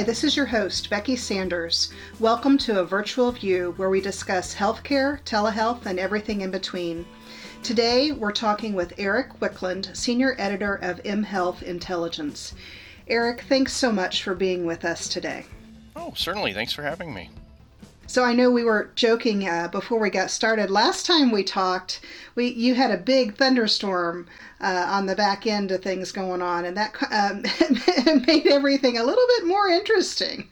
Hi, this is your host, Becky Sanders. Welcome to a virtual view where we discuss healthcare, telehealth, and everything in between. Today, we're talking with Eric Wicklund, Senior Editor of mHealth Intelligence. Eric, thanks so much for being with us today. Oh, certainly. Thanks for having me. So I know we were joking uh, before we got started. Last time we talked, we you had a big thunderstorm uh, on the back end of things going on, and that um, made everything a little bit more interesting.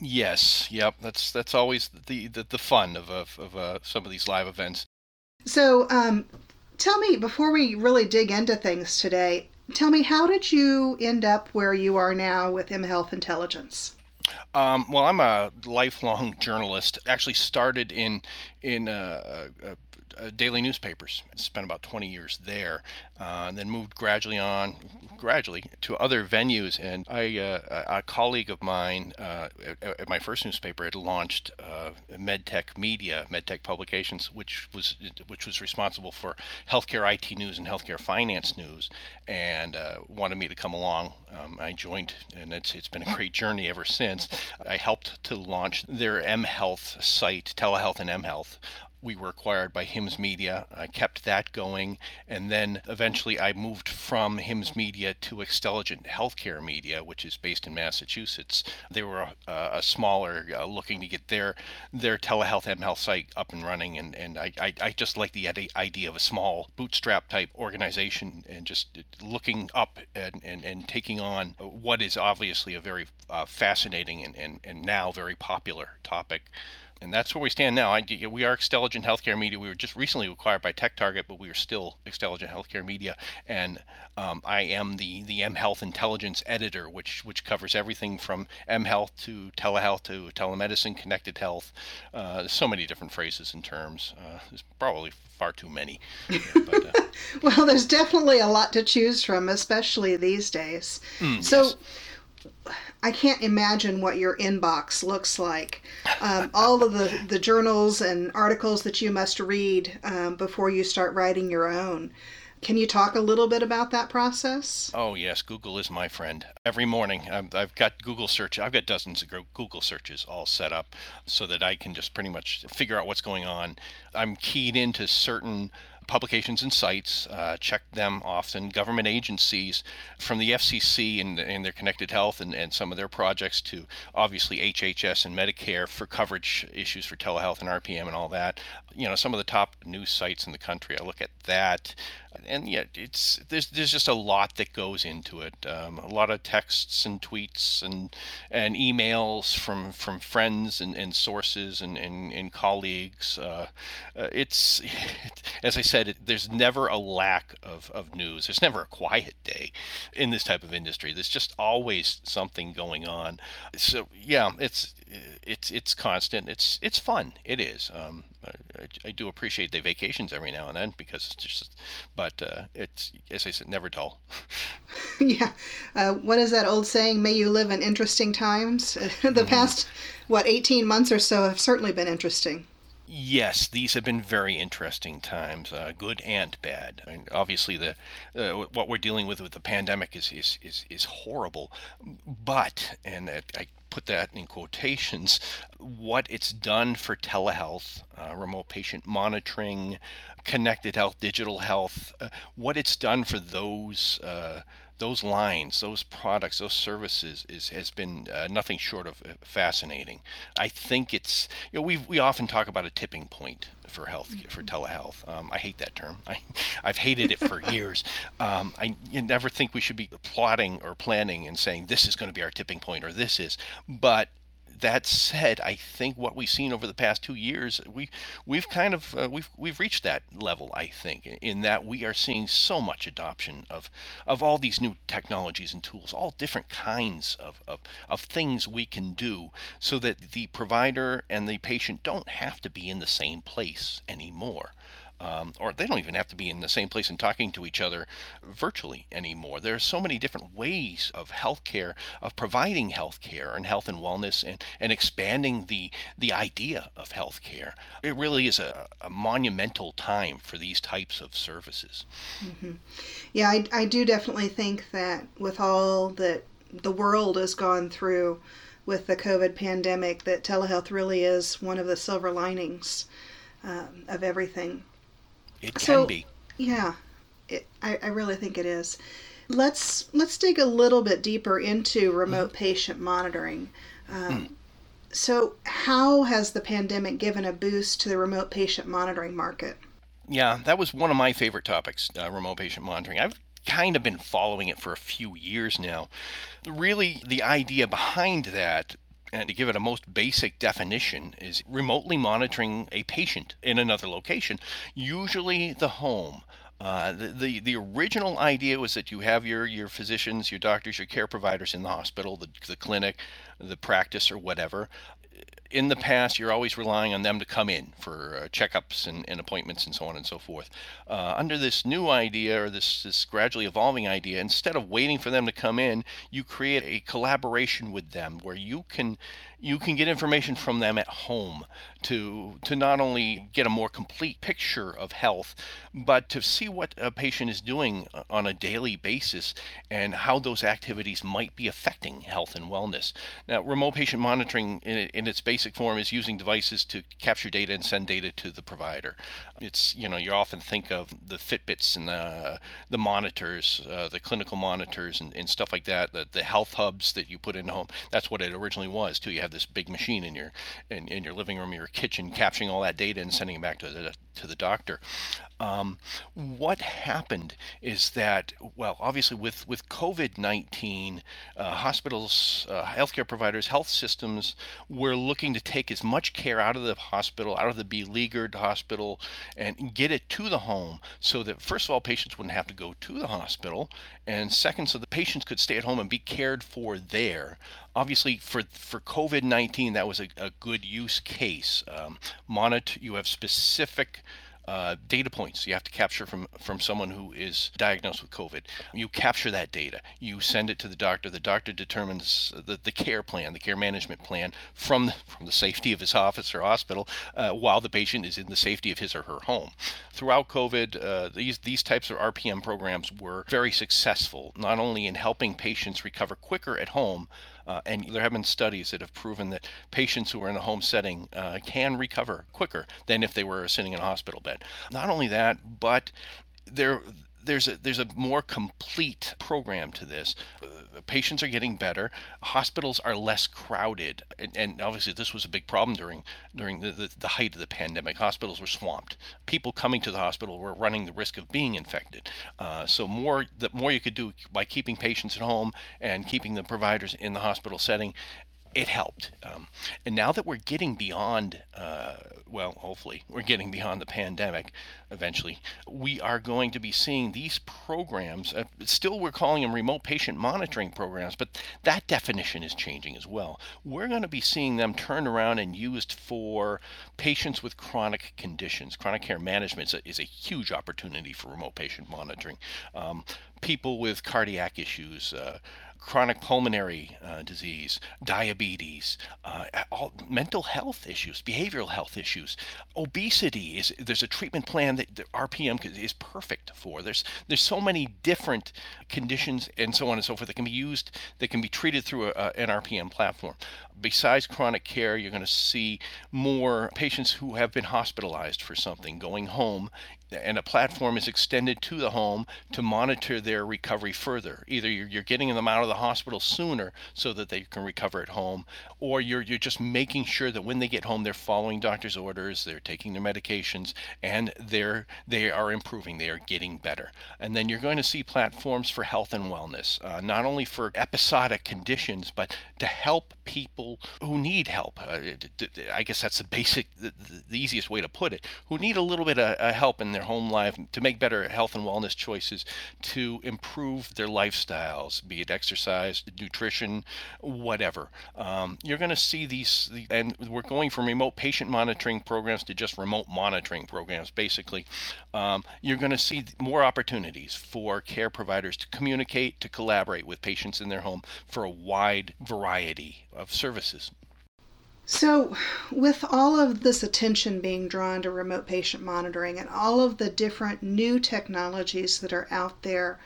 Yes, yep. That's that's always the the, the fun of of, of uh, some of these live events. So, um, tell me before we really dig into things today. Tell me, how did you end up where you are now with mHealth Intelligence? Um, well, I'm a lifelong journalist. Actually, started in in uh, uh, uh, daily newspapers. Spent about 20 years there, uh, and then moved gradually on, gradually to other venues. And I, uh, a colleague of mine uh, at, at, my first newspaper had launched uh, MedTech Media, MedTech Publications, which was which was responsible for healthcare IT news and healthcare finance news, and wanted me to come along. Um, I joined, and it's it's been a great journey ever since. I helped to launch their mHealth site, telehealth and mHealth, we were acquired by HIMSS Media. I kept that going, and then eventually I moved from HIMSS Media to Xtelligent Healthcare Media, which is based in Massachusetts. They were a, a smaller, uh, looking to get their their telehealth and health site up and running, and and I, I, I just like the idea of a small bootstrap type organization and just looking up and, and, and taking on what is obviously a very uh, fascinating and, and, and now very popular topic and that's where we stand now. I, we are Xtelligent Healthcare Media. We were just recently acquired by TechTarget, but we are still Xtelligent Healthcare Media, and um, I am the the mHealth Intelligence editor, which which covers everything from mHealth to telehealth to telemedicine, connected health. Uh, so many different phrases and terms. Uh, there's probably far too many. But, uh, well, there's definitely a lot to choose from, especially these days. Mm, so. Yes I can't imagine what your inbox looks like. Um, all of the, the journals and articles that you must read um, before you start writing your own. Can you talk a little bit about that process? Oh, yes. Google is my friend. Every morning, I've, I've got Google search. I've got dozens of Google searches all set up so that I can just pretty much figure out what's going on. I'm keyed into certain publications and sites, uh, check them often. Government agencies, from the FCC and, and their connected health and, and some of their projects to obviously HHS and Medicare for coverage issues for telehealth and RPM and all that. You know, some of the top news sites in the country. I look at that and yeah, it's there's there's just a lot that goes into it. Um, a lot of texts and tweets and and emails from from friends and, and sources and and, and colleagues. Uh, uh, it's as I said, it, there's never a lack of, of news. There's never a quiet day in this type of industry. There's just always something going on. So yeah, it's it's it's constant. It's it's fun. It is. Um, I, I, do appreciate the vacations every now and then because it's just, but uh, it's as I said, never dull. yeah. Uh, what is that old saying? May you live in interesting times. the mm-hmm. past what eighteen months or so have certainly been interesting. Yes, these have been very interesting times, uh, good and bad. I mean, obviously, the uh, what we're dealing with with the pandemic is is is, is horrible, but and I put that in quotations, what it's done for telehealth, uh, remote patient monitoring, connected health, digital health, uh, what it's done for those uh, those lines, those products, those services is has been uh, nothing short of uh, fascinating. I think it's you know we we often talk about a tipping point for health for mm-hmm. telehealth. Um, I hate that term. I I've hated it for years. Um, I never think we should be plotting or planning and saying this is going to be our tipping point or this is, but that said, I think what we've seen over the past two years, we we've kind of uh, we've we've reached that level. I think in that we are seeing so much adoption of of all these new technologies and tools, all different kinds of of, of things we can do, so that the provider and the patient don't have to be in the same place anymore. Um, or they don't even have to be in the same place and talking to each other virtually anymore. There are so many different ways of healthcare, of providing healthcare and health and wellness, and, and expanding the the idea of healthcare. It really is a, a monumental time for these types of services. Mm-hmm. Yeah, I, I do definitely think that with all that the world has gone through with the COVID pandemic, that telehealth really is one of the silver linings um, of everything. It can so, be. Yeah, it, I, I really think it is. Let's let's dig a little bit deeper into remote mm. patient monitoring. Um, mm. So, how has the pandemic given a boost to the remote patient monitoring market? Yeah, that was one of my favorite topics, uh, remote patient monitoring. I've kind of been following it for a few years now. Really, the idea behind that and to give it a most basic definition is remotely monitoring a patient in another location, usually the home. Uh, the, the, the original idea was that you have your your physicians, your doctors, your care providers in the hospital, the, the clinic, the practice, or whatever, in the past, you're always relying on them to come in for uh, checkups and, and, appointments and so on and so forth. Uh, under this new idea or this, this gradually evolving idea, instead of waiting for them to come in, you create a collaboration with them where you can you can get information from them at home to to not only get a more complete picture of health, but to see what a patient is doing on a daily basis and how those activities might be affecting health and wellness. Now, remote patient monitoring in, in its basic form is using devices to capture data and send data to the provider. It's you know you often think of the Fitbits and the the monitors, uh, the clinical monitors and, and stuff like that, the, the health hubs that you put in home. That's what it originally was too. You have this big machine in your in, in your living room, your kitchen, capturing all that data and sending it back to the to the doctor. Um, what happened is that, well, obviously with, with COVID 19, uh, hospitals, uh, healthcare providers, health systems were looking to take as much care out of the hospital, out of the beleaguered hospital, and get it to the home so that, first of all, patients wouldn't have to go to the hospital, and second, so the patients could stay at home and be cared for there. Obviously, for, for COVID 19, that was a, a good use case. Um, monitor, you have specific uh, data points you have to capture from from someone who is diagnosed with COVID. You capture that data. You send it to the doctor. The doctor determines the, the care plan, the care management plan from the, from the safety of his office or hospital, uh, while the patient is in the safety of his or her home. Throughout COVID, uh, these these types of RPM programs were very successful, not only in helping patients recover quicker at home uh, and there have been studies that have proven that patients who are in a home setting uh, can recover quicker than if they were sitting in a hospital bed. Not only that, but there there's a there's a more complete program to this. Uh, patients are getting better. Hospitals are less crowded, and, and obviously this was a big problem during during the, the, the, height of the pandemic. Hospitals were swamped. People coming to the hospital were running the risk of being infected. Uh, so more the more you could do by keeping patients at home and keeping the providers in the hospital setting it helped. Um, and now that we're getting beyond, uh, well, hopefully, we're getting beyond the pandemic eventually, we are going to be seeing these programs. Uh, still, we're calling them remote patient monitoring programs, but that definition is changing as well. We're going to be seeing them turned around and used for patients with chronic conditions. Chronic care management is a, is a huge opportunity for remote patient monitoring. Um, people with cardiac issues, uh, chronic pulmonary uh, disease, diabetes, uh, all mental health issues, behavioral health issues, obesity is there's a treatment plan that the RPM is perfect for. There's there's so many different conditions and so on and so forth that can be used that can be treated through a, a, an RPM platform. Besides chronic care, you're going to see more patients who have been hospitalized for something going home and a platform is extended to the home to monitor their recovery further. Either you're, you're, getting them out of the hospital sooner so that they can recover at home, or you're, you're just making sure that when they get home, they're following doctor's orders, they're taking their medications, and they're, they are improving, they are getting better. And then you're going to see platforms for health and wellness, uh, not only for episodic conditions, but to help people who need help. Uh, I guess that's the basic, the, the, easiest way to put it, who need a little bit of uh, help in their home life, to make better health and wellness choices, to improve their lifestyles, be it exercise, nutrition, whatever. Um, you're going to see these, and we're going from remote patient monitoring programs to just remote monitoring programs, basically. Um, you're going to see more opportunities for care providers to communicate, to collaborate with patients in their home for a wide variety of services. So, with all of this attention being drawn to remote patient monitoring and all of the different new technologies that are out there,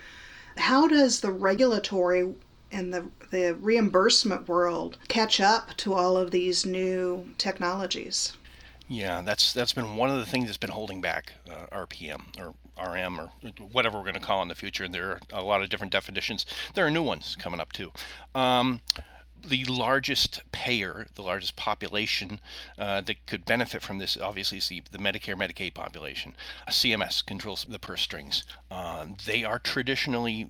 how does the regulatory and the, the reimbursement world catch up to all of these new technologies? Yeah, that's that's been one of the things that's been holding back uh, RPM or RM or whatever we're going to call it in the future. And there are a lot of different definitions. There are new ones coming up too. Um, the largest payer, the largest population uh, that could benefit from this, obviously, is the, the Medicare Medicaid population. CMS controls the purse strings. Uh, they are traditionally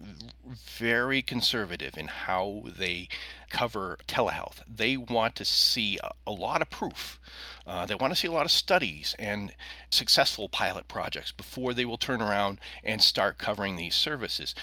very conservative in how they cover telehealth. They want to see a, a lot of proof. Uh, they want to see a lot of studies and successful pilot projects before they will turn around and start covering these services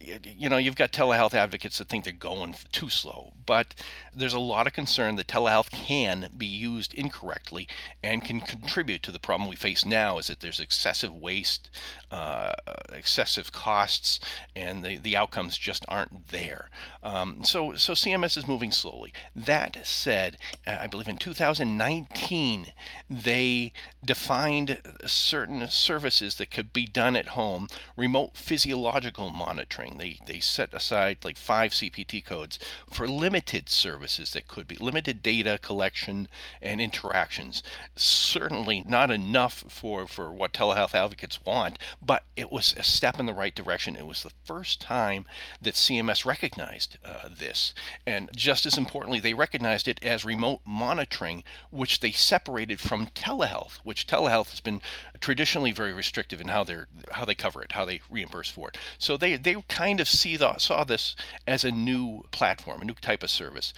you know, you've got telehealth advocates that think they're going too slow, but there's a lot of concern that telehealth can be used incorrectly and can contribute to the problem we face now is that there's excessive waste, uh, excessive costs, and the, the outcomes just aren't there. Um, so, so CMS is moving slowly. That said, I believe in 2019, they defined certain services that could be done at home, remote physiological monitoring they they set aside like five CPT codes for limited services that could be limited data collection and interactions. Certainly not enough for for what telehealth advocates want, but it was a step in the right direction. It was the first time that CMS recognized uh, this, and just as importantly, they recognized it as remote monitoring, which they separated from telehealth, which telehealth has been traditionally very restrictive in how they're how they cover it, how they reimburse for it. So they they kind of see the, saw this as a new platform, a new type of service.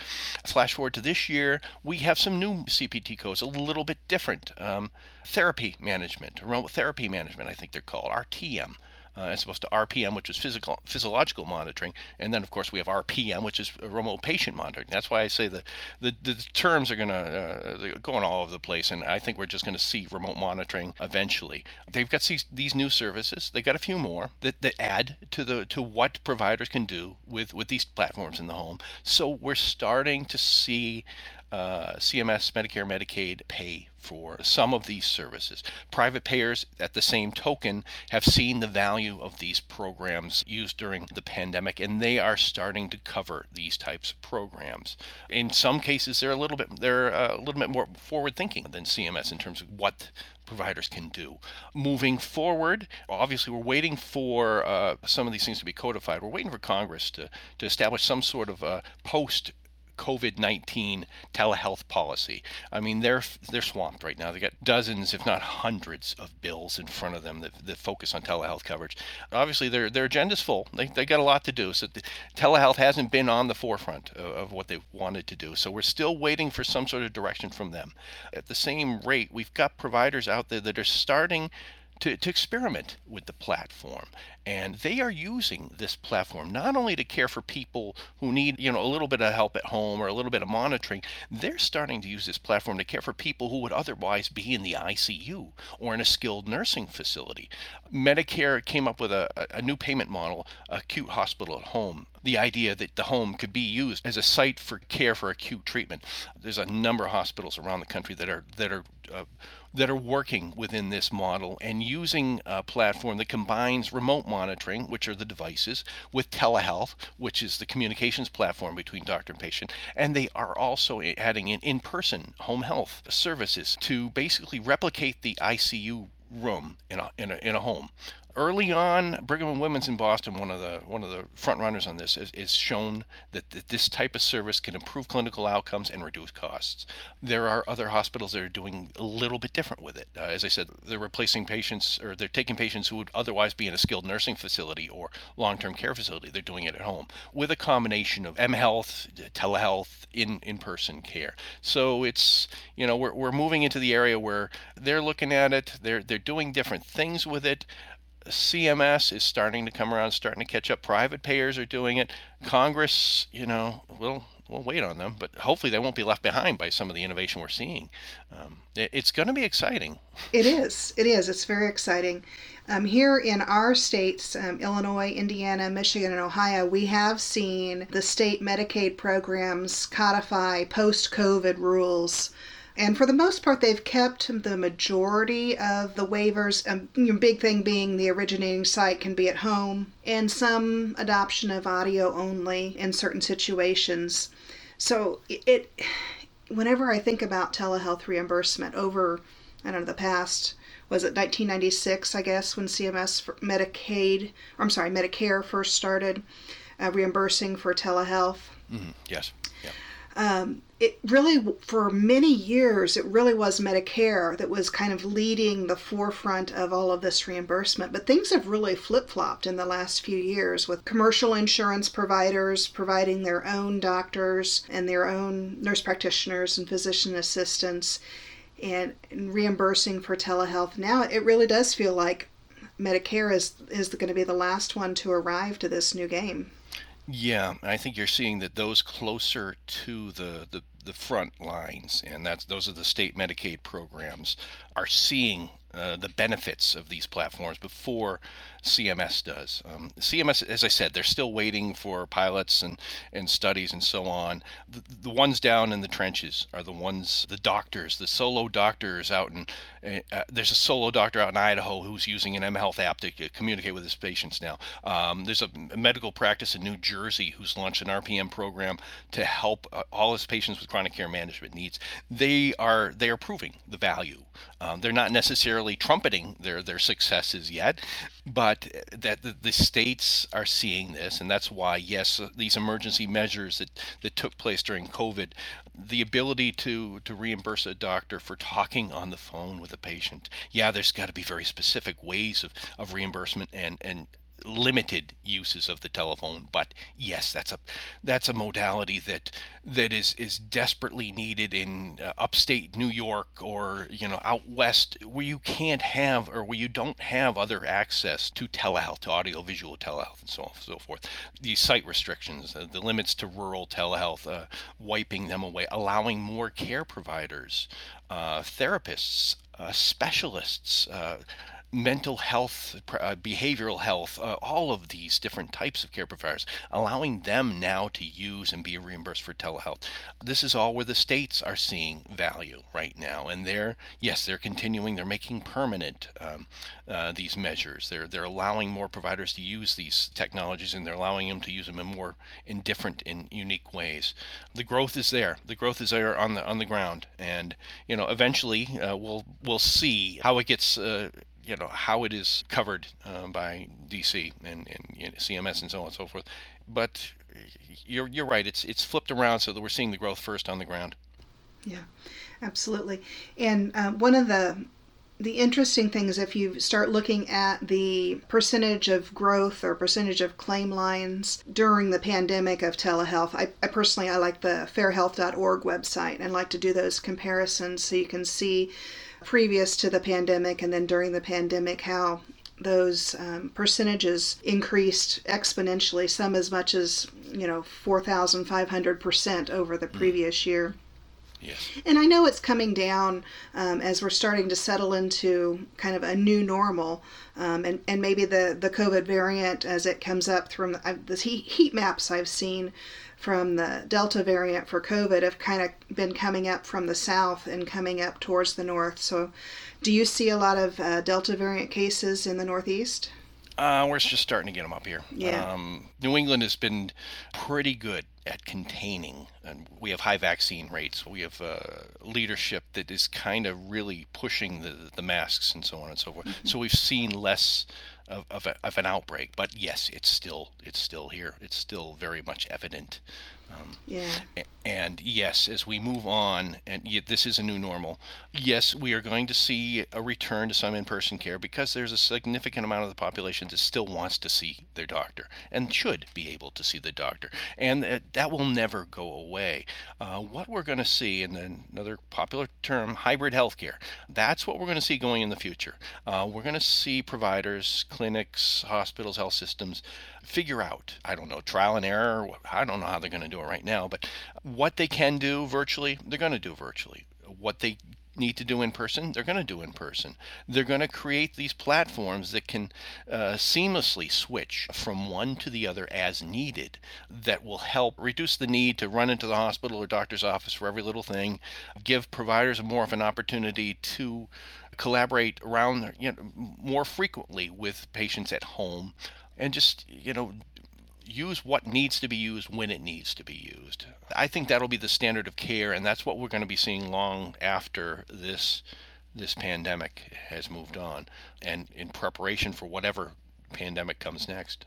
Flash forward to this year, we have some new CPT codes, a little bit different. Um, therapy management, therapy management, I think they're called RTM uh, as opposed to RPM, which is physical physiological monitoring, and then of course we have RPM, which is remote patient monitoring. That's why I say the the, the terms are going to uh, going all over the place, and I think we're just going to see remote monitoring eventually. They've got these these new services. They've got a few more that, that add to the to what providers can do with with these platforms in the home. So we're starting to see uh, CMS, Medicare, Medicaid pay for some of these services. Private payers, at the same token, have seen the value of these programs used during the pandemic, and they are starting to cover these types of programs. In some cases, they're a little bit they're uh, a little bit more forward-thinking than CMS in terms of what providers can do. Moving forward, obviously, we're waiting for uh, some of these things to be codified. We're waiting for Congress to, to establish some sort of a post COVID 19 telehealth policy. I mean, they're they're swamped right now. They've got dozens, if not hundreds, of bills in front of them that, that focus on telehealth coverage. Obviously, their their agenda's full. They, they got a lot to do. So telehealth hasn't been on the forefront of, of what they wanted to do. So we're still waiting for some sort of direction from them. At the same rate, we've got providers out there that are starting to, to experiment with the platform. And they are using this platform not only to care for people who need, you know, a little bit of help at home or a little bit of monitoring, they're starting to use this platform to care for people who would otherwise be in the ICU or in a skilled nursing facility. Medicare came up with a, a new payment model, acute hospital at home. The idea that the home could be used as a site for care for acute treatment. There's a number of hospitals around the country that are that are uh, that are working within this model and using a platform that combines remote monitoring, which are the devices, with telehealth, which is the communications platform between doctor and patient. And they are also adding in in person home health services to basically replicate the ICU room in a, in a, in a home early on, Brigham and Women's in Boston, one of the one of the front runners on this, is, is shown that, that this type of service can improve clinical outcomes and reduce costs. There are other hospitals that are doing a little bit different with it. Uh, as I said, they're replacing patients or they're taking patients who would otherwise be in a skilled nursing facility or long-term care facility. They're doing it at home with a combination of mHealth, telehealth, in in-person care. So it's you know we're, we're moving into the area where they're looking at it. They're they're doing different things with it. CMS is starting to come around, starting to catch up. Private payers are doing it. Congress, you know, will we'll wait on them, but hopefully they won't be left behind by some of the innovation we're seeing. Um, it, it's going to be exciting. It is. It is. It's very exciting. Um, here in our states, um, Illinois, Indiana, Michigan, and Ohio, we have seen the state Medicaid programs codify post COVID rules and for the most part, they've kept the majority of the waivers. Um, big thing being the originating site can be at home, and some adoption of audio only in certain situations. So it, whenever I think about telehealth reimbursement over, I don't know, the past was it 1996, I guess, when CMS Medicaid, or I'm sorry, Medicare first started uh, reimbursing for telehealth. Mm-hmm. Yes. Um, it really, for many years, it really was Medicare that was kind of leading the forefront of all of this reimbursement. But things have really flip flopped in the last few years with commercial insurance providers providing their own doctors and their own nurse practitioners and physician assistants and reimbursing for telehealth. Now it really does feel like Medicare is, is going to be the last one to arrive to this new game. Yeah, I think you're seeing that those closer to the, the, the front lines, and that's those are the state Medicaid programs, are seeing uh, the benefits of these platforms before CMS does. Um, CMS, as I said, they're still waiting for pilots and, and studies and so on. The, the ones down in the trenches are the ones, the doctors, the solo doctors out in, uh, uh there's a solo doctor out in Idaho who's using an mHealth app to communicate with his patients now. Um, there's a, a, medical practice in New Jersey who's launched an RPM program to help uh, all his patients with chronic care management needs. They are, they are proving the value. Um, they're not necessarily trumpeting their, their successes yet, but that the, the, states are seeing this, and that's why, yes, these emergency measures that, that took place during COVID, the ability to, to reimburse a doctor for talking on the phone with a patient, yeah, there's got to be very specific ways of, of reimbursement and, and limited uses of the telephone but yes that's a that's a modality that that is is desperately needed in uh, upstate New York or you know out west where you can't have or where you don't have other access to telehealth to audio visual telehealth and so on and so forth. These site restrictions uh, the limits to rural telehealth uh, wiping them away allowing more care providers uh, therapists uh, specialists uh, mental health, uh, behavioral health, uh, all of these different types of care providers, allowing them now to use and be reimbursed for telehealth. This is all where the states are seeing value right now, and they're yes, they're continuing. They're making permanent um, uh, these measures. They're they're allowing more providers to use these technologies, and they're allowing them to use them in more in different in unique ways. The growth is there. The growth is there on the on the ground, and you know eventually uh, we'll we'll see how it gets uh, you know how it is covered um, by DC and, and you know, CMS and so on and so forth. But you're you're right. It's it's flipped around so that we're seeing the growth first on the ground. Yeah, absolutely. And uh, one of the the interesting thing is if you start looking at the percentage of growth or percentage of claim lines during the pandemic of telehealth I, I personally i like the fairhealth.org website and like to do those comparisons so you can see previous to the pandemic and then during the pandemic how those um, percentages increased exponentially, some as much as you know 4,500% over the mm. previous year. Yes. And I know it's coming down um, as we're starting to settle into kind of a new normal, um, and and maybe the the COVID variant as it comes up from the, the heat, heat maps I've seen from the Delta variant for COVID have kind of been coming up from the south and coming up towards the north. So, do you see a lot of uh, Delta variant cases in the Northeast? Uh, we're just starting to get them up here. Yeah. Um, New England has been pretty good at containing, and we have high vaccine rates. We have uh, leadership that is kind of really pushing the the masks and so on and so forth. Mm-hmm. So we've seen less of, of, a, of, an outbreak. But yes, it's still it's still here. It's still very much evident. Um, yeah. And yes, as we move on, and this is a new normal, yes, we are going to see a return to some in person care because there's a significant amount of the population that still wants to see their doctor and should be able to see the doctor. And that, that will never go away. Uh, what we're going to see, and another popular term, hybrid healthcare, that's what we're going to see going in the future. Uh, we're going to see providers, clinics, hospitals, health systems figure out. I don't know, trial and error. I don't know how they're going to do it right now, but what they can do virtually, they're going to do virtually. What they need to do in person, they're going to do in person. They're going to create these platforms that can uh, seamlessly switch from one to the other as needed that will help reduce the need to run into the hospital or doctor's office for every little thing, give providers more of an opportunity to collaborate around you know, more frequently with patients at home and just you know use what needs to be used when it needs to be used. I think that'll be the standard of care, and that's what we're going to be seeing long after this this pandemic has moved on, and in preparation for whatever pandemic comes next.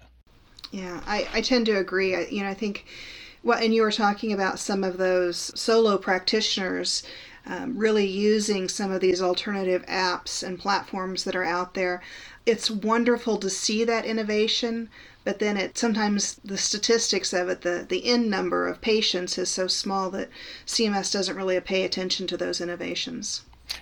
Yeah, I, I tend to agree. I, you know, I think what, and you were talking about some of those solo practitioners um, really using some of these alternative apps and platforms that are out there it's wonderful to see that innovation but then it sometimes the statistics of it the the end number of patients is so small that CMS doesn't really pay attention to those innovations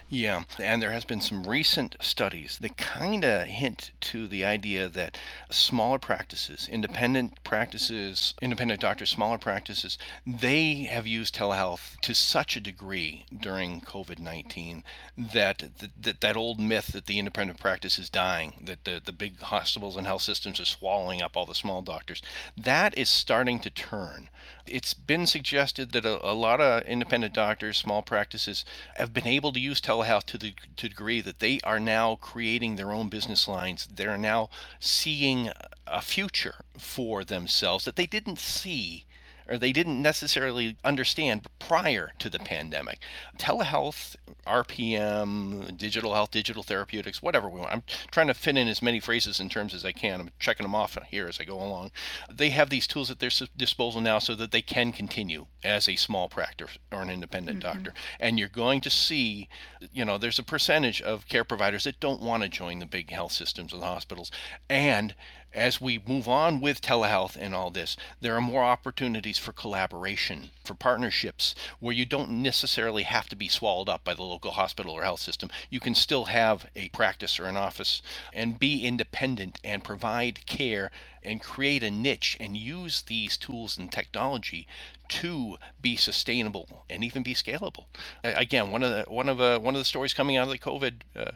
yeah, and there has been some recent studies that kind of hint to the idea that smaller practices, independent practices, independent doctors, smaller practices, they have used telehealth to such a degree during COVID-19 that that, that old myth that the independent practice is dying, that the, the big hospitals and health systems are swallowing up all the small doctors, that is starting to turn. It's been suggested that a, a lot of independent doctors, small practices, have been able to use telehealth to the to degree that they are now creating their own business lines. They're now seeing a future for themselves that they didn't see or they didn't necessarily understand prior to the pandemic. Telehealth, RPM, digital health, digital therapeutics, whatever we want. I'm trying to fit in as many phrases and terms as I can. I'm checking them off here as I go along. They have these tools at their disposal now so that they can continue as a small practice or an independent mm-hmm. doctor. And you're going to see, you know, there's a percentage of care providers that don't want to join the big health systems of the hospitals. And as we move on with telehealth and all this, there are more opportunities for collaboration, for partnerships, where you don't necessarily have to be swallowed up by the local hospital or health system. You can still have a practice or an office and be independent and provide care and create a niche and use these tools and technology to be sustainable and even be scalable. Again, one of the one of uh, one of the stories coming out of the COVID uh,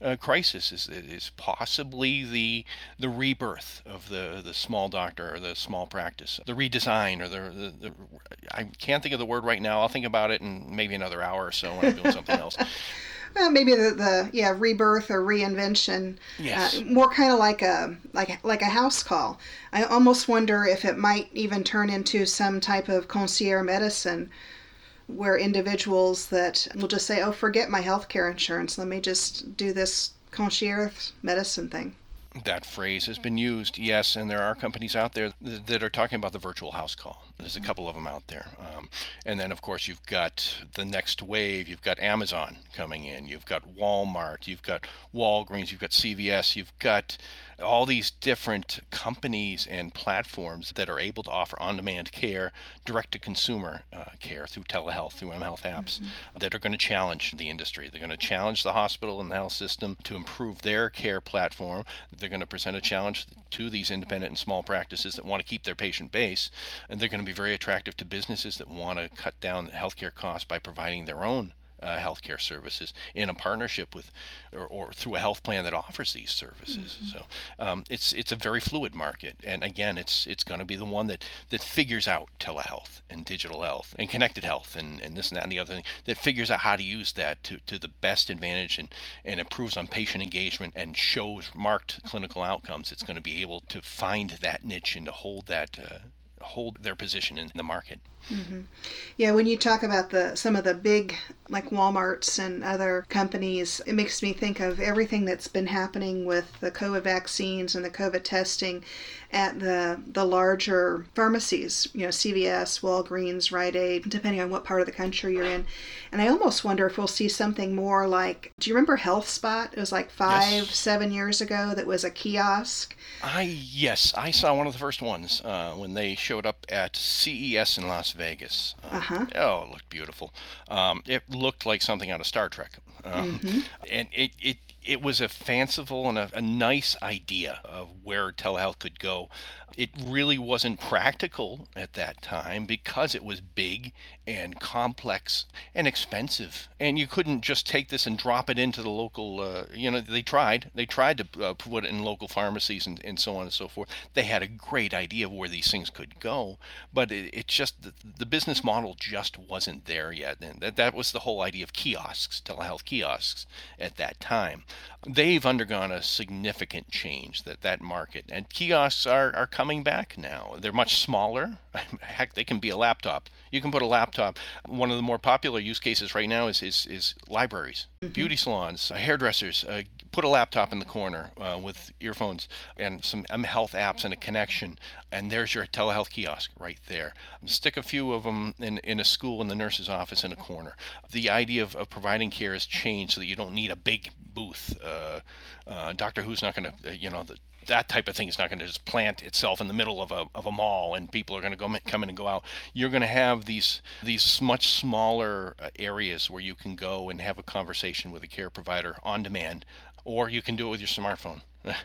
uh, crisis is is possibly the the rebirth of the the small doctor or the small practice, the redesign or the, the, the I can't think of the word right now. I'll think about it in maybe another hour or so when I'm doing something else. well, maybe the, the yeah rebirth or reinvention. Uh, yes. Uh, more kind of like a like like a house call. I almost wonder if it might even turn into some type of concierge medicine, where individuals that will just say, "Oh, forget my health care insurance. Let me just do this concierge medicine thing." That phrase has been used, yes, and there are companies out there that are talking about the virtual house call. There's a couple of them out there. Um, and then, of course, you've got the next wave. You've got Amazon coming in. You've got Walmart. You've got Walgreens. You've got CVS. You've got all these different companies and platforms that are able to offer on demand care, direct to consumer uh, care through telehealth, through mHealth apps, mm-hmm. that are going to challenge the industry. They're going to challenge the hospital and the health system to improve their care platform. They're going to present a challenge to these independent and small practices that want to keep their patient base. And they're going to be very attractive to businesses that want to cut down healthcare costs by providing their own uh, healthcare services in a partnership with or, or, through a health plan that offers these services. Mm-hmm. So um, it's it's a very fluid market, and again, it's it's going to be the one that that figures out telehealth and digital health and connected health and, and this and that and the other thing that figures out how to use that to, to the best advantage and and improves on patient engagement and shows marked clinical outcomes. It's going to be able to find that niche and to hold that. Uh, hold their position in the market. Mm-hmm. Yeah, when you talk about the some of the big like Walmart's and other companies, it makes me think of everything that's been happening with the COVID vaccines and the COVID testing at the the larger pharmacies, you know, CVS, Walgreens, Rite Aid, depending on what part of the country you're in. And I almost wonder if we'll see something more like do you remember HealthSpot? It was like five, yes. seven years ago that was a kiosk. I yes, I saw one of the first ones uh, when they showed up at CES in Las Vegas. Uh, uh-huh. Oh, it looked beautiful. Um, it looked like something out of Star Trek. Um, mm-hmm. And it, it it was a fanciful and a, a, nice idea of where telehealth could go. It really wasn't practical at that time because it was big and complex and expensive. And you couldn't just take this and drop it into the local, uh, you know, they tried. They tried to uh, put it in local pharmacies and, and so on and so forth. They had a great idea of where these things could go, but it, it just, the, the, business model just wasn't there yet. And that, that was the whole idea of kiosks, telehealth kiosks at that time. They've undergone a significant change that that market and kiosks are, are coming back now. They're much smaller. Heck they can be a laptop. You can put a laptop. One of the more popular use cases right now is is, is libraries. Mm-hmm. beauty salons uh, hairdressers uh, put a laptop in the corner uh, with earphones and some M Health apps and a connection, and there's your telehealth kiosk right there. Stick a few of them in, in a school in the nurse's office in a corner. The idea of, of providing care has changed so that you don't need a big booth. Uh, uh, Doctor Who's not going to, uh, you know, the, that type of thing is not going to just plant itself in the middle of a, of a mall and people are going to go come in and go out. You're going to have these these much smaller uh, areas where you can go and have a conversation with a care provider on demand, or you can do it with your smartphone.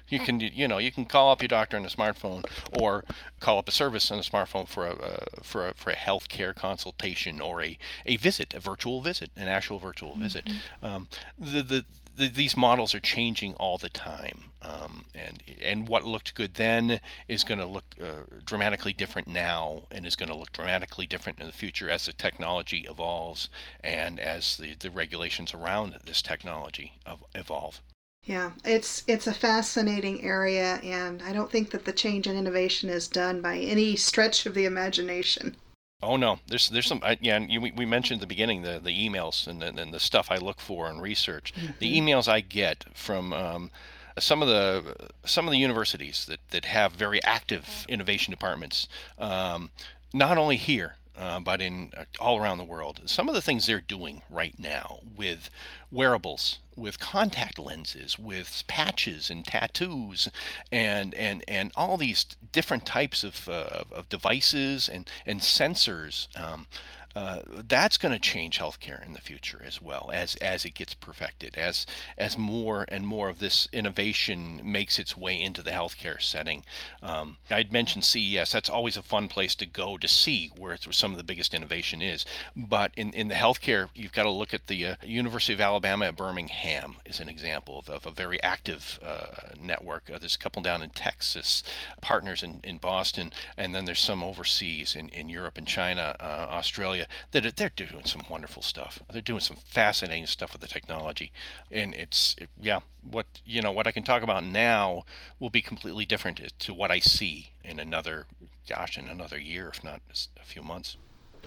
You can you know you can call up your doctor on a smartphone or call up a service on a smartphone for a uh, for a for a healthcare consultation or a, a visit, a virtual visit, an actual virtual visit. Mm-hmm. Um, the, the the, these models are changing all the time, um, and and what looked good then is going to look uh, dramatically different now, and is going to look dramatically different in the future as the technology evolves and as the, the regulations around this technology evolve. Yeah, it's it's a fascinating area, and I don't think that the change and innovation is done by any stretch of the imagination. Oh no, there's there's some yeah. You, we mentioned at the beginning the the emails and the, and the stuff I look for and research. Mm-hmm. The emails I get from um, some of the some of the universities that that have very active innovation departments. Um, not only here uh, but in uh, all around the world. Some of the things they're doing right now with wearables, with contact lenses, with patches and tattoos, and and and all these different types of uh, of devices and and sensors. Um, uh, that's going to change healthcare in the future as well as as it gets perfected as as more and more of this innovation makes its way into the healthcare setting. Um, i'd mentioned ces that's always a fun place to go to see where some of the biggest innovation is. But in, in the healthcare you've got to look at the uh, university of alabama at birmingham is an example of, of a very active uh, network. Uh, there's a couple down in texas partners in, in boston and then there's some overseas in, in europe and china uh, australia you that they're doing some wonderful stuff. They're doing some fascinating stuff with the technology, and it's it, yeah, what you know what I can talk about now will be completely different to what I see in another, gosh, in another year, if not a few months.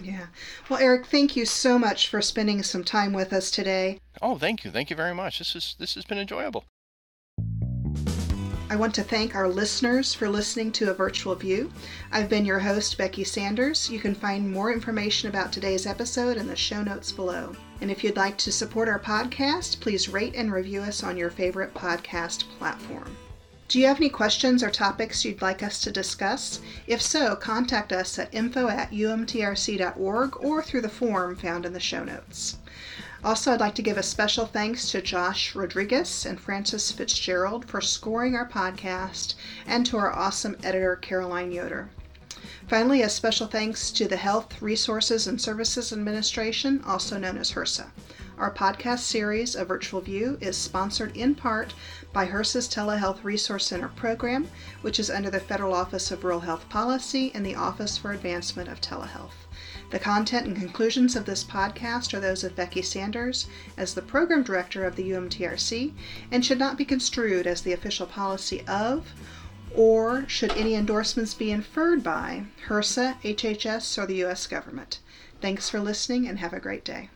Yeah. Well, Eric, thank you so much for spending some time with us today. Oh, thank you. Thank you very much. This is this has been enjoyable. I want to thank our listeners for listening to A Virtual View. I've been your host, Becky Sanders. You can find more information about today's episode in the show notes below. And if you'd like to support our podcast, please rate and review us on your favorite podcast platform. Do you have any questions or topics you'd like us to discuss? If so, contact us at info at umtrc.org or through the form found in the show notes. Also, I'd like to give a special thanks to Josh Rodriguez and Frances Fitzgerald for scoring our podcast and to our awesome editor, Caroline Yoder. Finally, a special thanks to the Health Resources and Services Administration, also known as HRSA. Our podcast series, A Virtual View, is sponsored in part by HRSA's Telehealth Resource Center program, which is under the Federal Office of Rural Health Policy and the Office for Advancement of Telehealth. The content and conclusions of this podcast are those of Becky Sanders as the program director of the UMTRC and should not be construed as the official policy of or should any endorsements be inferred by HRSA, HHS, or the U.S. government. Thanks for listening and have a great day.